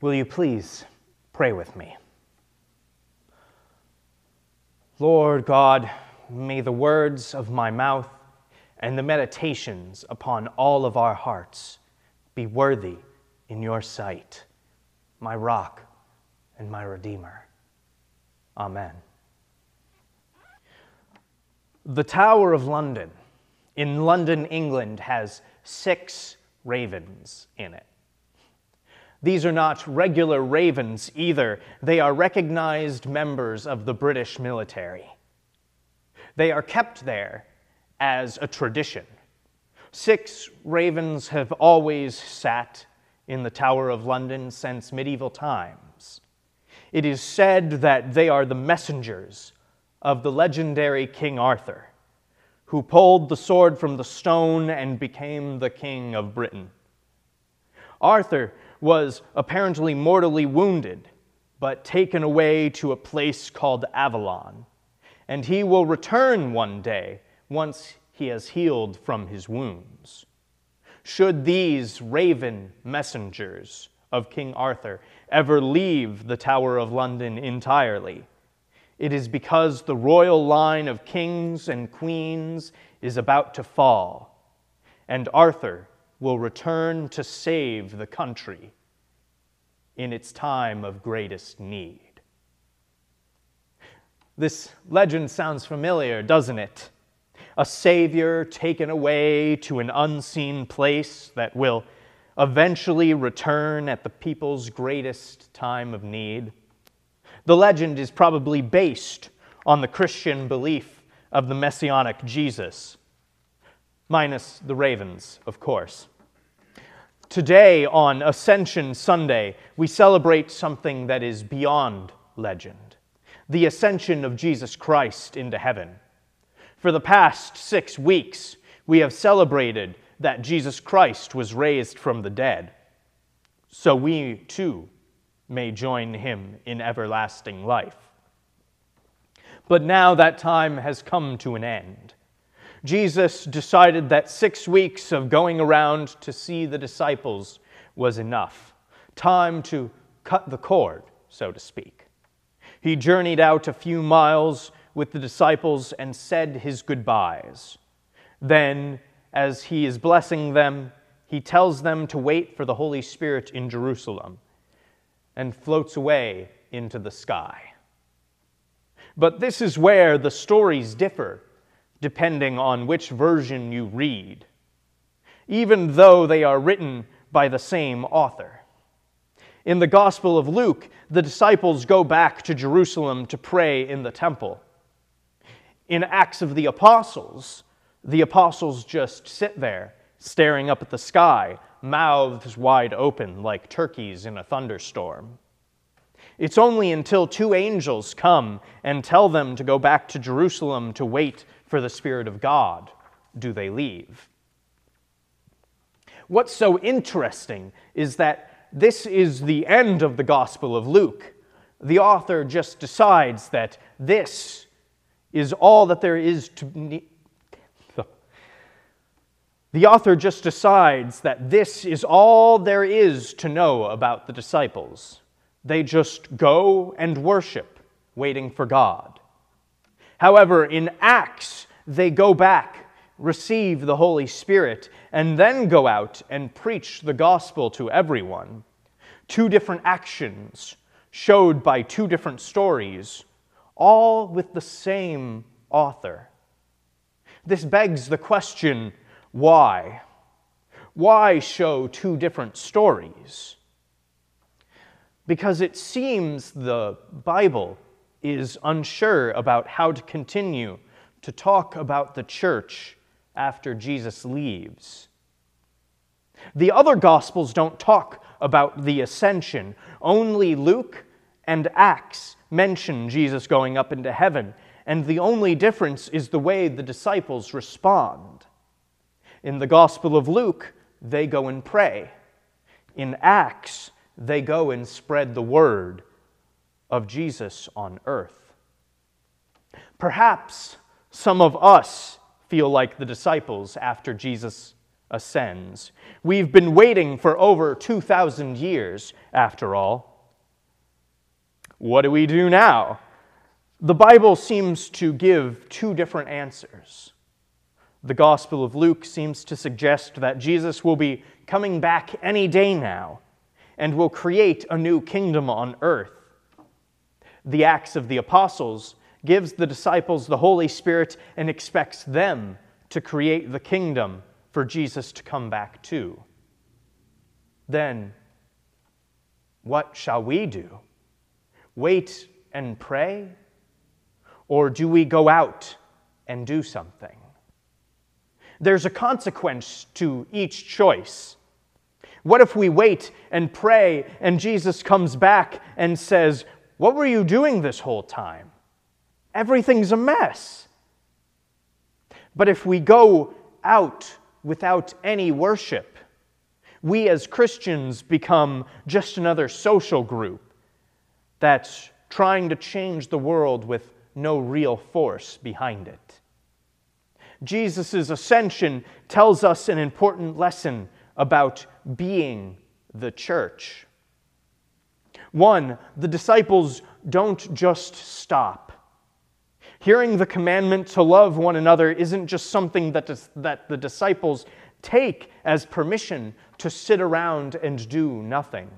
Will you please pray with me? Lord God, may the words of my mouth and the meditations upon all of our hearts be worthy in your sight, my rock and my redeemer. Amen. The Tower of London in London, England, has six ravens in it. These are not regular ravens either, they are recognized members of the British military. They are kept there as a tradition. Six ravens have always sat in the Tower of London since medieval times. It is said that they are the messengers of the legendary King Arthur, who pulled the sword from the stone and became the King of Britain. Arthur was apparently mortally wounded, but taken away to a place called Avalon. And he will return one day once he has healed from his wounds. Should these raven messengers of King Arthur ever leave the Tower of London entirely, it is because the royal line of kings and queens is about to fall, and Arthur will return to save the country in its time of greatest need. This legend sounds familiar, doesn't it? A savior taken away to an unseen place that will eventually return at the people's greatest time of need. The legend is probably based on the Christian belief of the messianic Jesus, minus the ravens, of course. Today, on Ascension Sunday, we celebrate something that is beyond legend the ascension of Jesus Christ into heaven. For the past six weeks, we have celebrated that Jesus Christ was raised from the dead. So we too may join him in everlasting life. But now that time has come to an end. Jesus decided that six weeks of going around to see the disciples was enough. Time to cut the cord, so to speak. He journeyed out a few miles with the disciples and said his goodbyes. Then, as he is blessing them, he tells them to wait for the Holy Spirit in Jerusalem and floats away into the sky. But this is where the stories differ depending on which version you read, even though they are written by the same author. In the Gospel of Luke, the disciples go back to Jerusalem to pray in the temple. In Acts of the Apostles, the apostles just sit there, staring up at the sky, mouths wide open like turkeys in a thunderstorm. It's only until two angels come and tell them to go back to Jerusalem to wait for the Spirit of God do they leave. What's so interesting is that this is the end of the Gospel of Luke. The author just decides that this is all that there is to. The author just decides that this is all there is to know about the disciples. They just go and worship, waiting for God. However, in Acts, they go back, receive the Holy Spirit, and then go out and preach the gospel to everyone. Two different actions showed by two different stories, all with the same author. This begs the question why? Why show two different stories? Because it seems the Bible is unsure about how to continue to talk about the church after Jesus leaves. The other Gospels don't talk about the ascension. Only Luke and Acts mention Jesus going up into heaven, and the only difference is the way the disciples respond. In the Gospel of Luke, they go and pray. In Acts, they go and spread the word of Jesus on earth. Perhaps some of us feel like the disciples after Jesus ascends. We've been waiting for over 2,000 years, after all. What do we do now? The Bible seems to give two different answers. The Gospel of Luke seems to suggest that Jesus will be coming back any day now and will create a new kingdom on earth. The Acts of the Apostles gives the disciples the Holy Spirit and expects them to create the kingdom for Jesus to come back to. Then, what shall we do? Wait and pray? Or do we go out and do something? There's a consequence to each choice. What if we wait and pray and Jesus comes back and says, What were you doing this whole time? Everything's a mess. But if we go out without any worship, we as Christians become just another social group that's trying to change the world with no real force behind it. Jesus' ascension tells us an important lesson about being the church. One, the disciples don't just stop. Hearing the commandment to love one another isn't just something that, that the disciples take as permission to sit around and do nothing.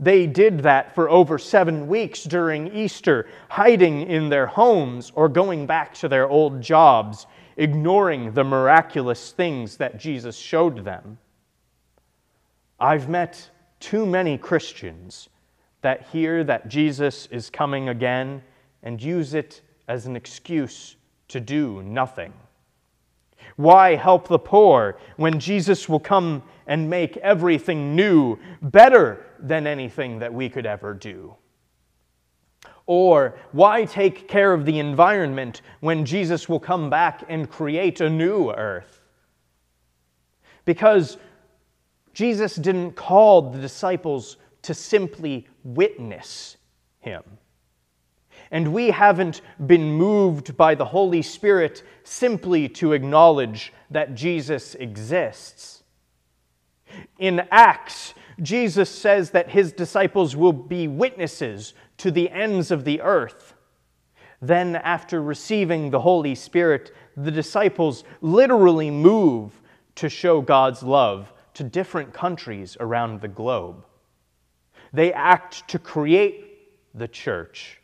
They did that for over seven weeks during Easter, hiding in their homes or going back to their old jobs, ignoring the miraculous things that Jesus showed them. I've met too many Christians that hear that Jesus is coming again and use it as an excuse to do nothing. Why help the poor when Jesus will come and make everything new, better than anything that we could ever do? Or why take care of the environment when Jesus will come back and create a new earth? Because Jesus didn't call the disciples to simply witness him and we haven't been moved by the Holy Spirit simply to acknowledge that Jesus exists. In Acts, Jesus says that his disciples will be witnesses to the ends of the earth. Then, after receiving the Holy Spirit, the disciples literally move to show God's love to different countries around the globe. They act to create the church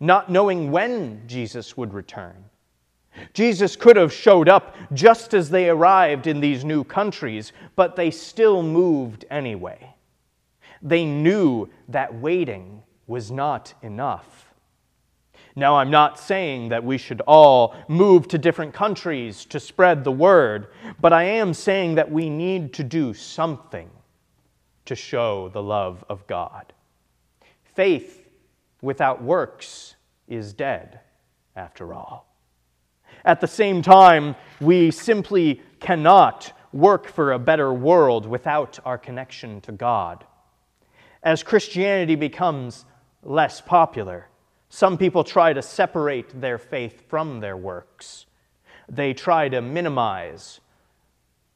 not knowing when Jesus would return. Jesus could have showed up just as they arrived in these new countries, but they still moved anyway. They knew that waiting was not enough. Now, I'm not saying that we should all move to different countries to spread the word, but I am saying that we need to do something to show the love of God. Faith without works is dead, after all. At the same time, we simply cannot work for a better world without our connection to God. As Christianity becomes less popular, some people try to separate their faith from their works. They try to minimize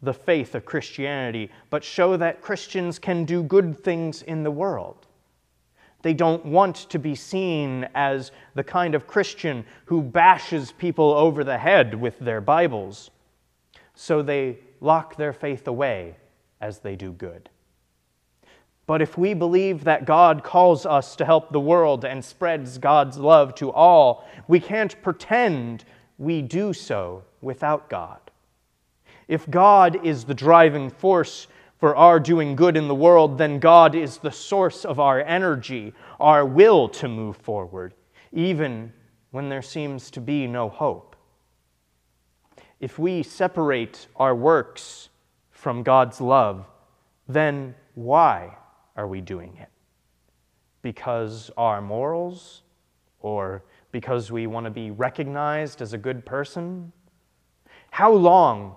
the faith of Christianity, but show that Christians can do good things in the world. They don't want to be seen as the kind of Christian who bashes people over the head with their Bibles. So they lock their faith away as they do good. But if we believe that God calls us to help the world and spreads God's love to all, we can't pretend we do so without God. If God is the driving force for our doing good in the world, then God is the source of our energy, our will to move forward, even when there seems to be no hope. If we separate our works from God's love, then why are we doing it? Because our morals? Or because we want to be recognized as a good person? How long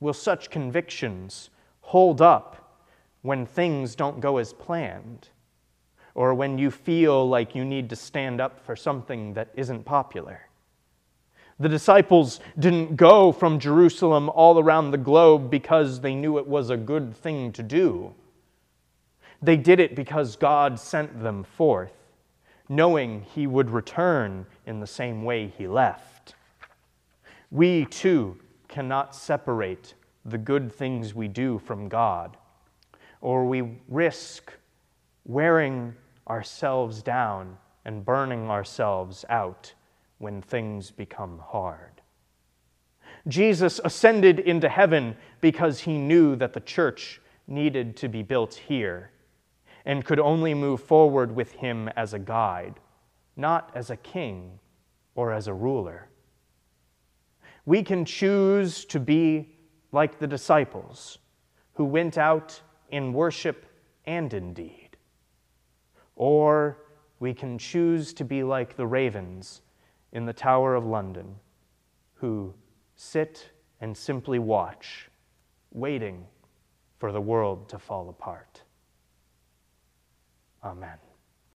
will such convictions hold up when things don't go as planned, or when you feel like you need to stand up for something that isn't popular. The disciples didn't go from Jerusalem all around the globe because they knew it was a good thing to do. They did it because God sent them forth, knowing He would return in the same way He left. We too cannot separate the good things we do from God, or we risk wearing ourselves down and burning ourselves out when things become hard. Jesus ascended into heaven because he knew that the church needed to be built here and could only move forward with him as a guide, not as a king or as a ruler. We can choose to be like the disciples who went out in worship and in deed. Or we can choose to be like the ravens in the Tower of London who sit and simply watch, waiting for the world to fall apart. Amen.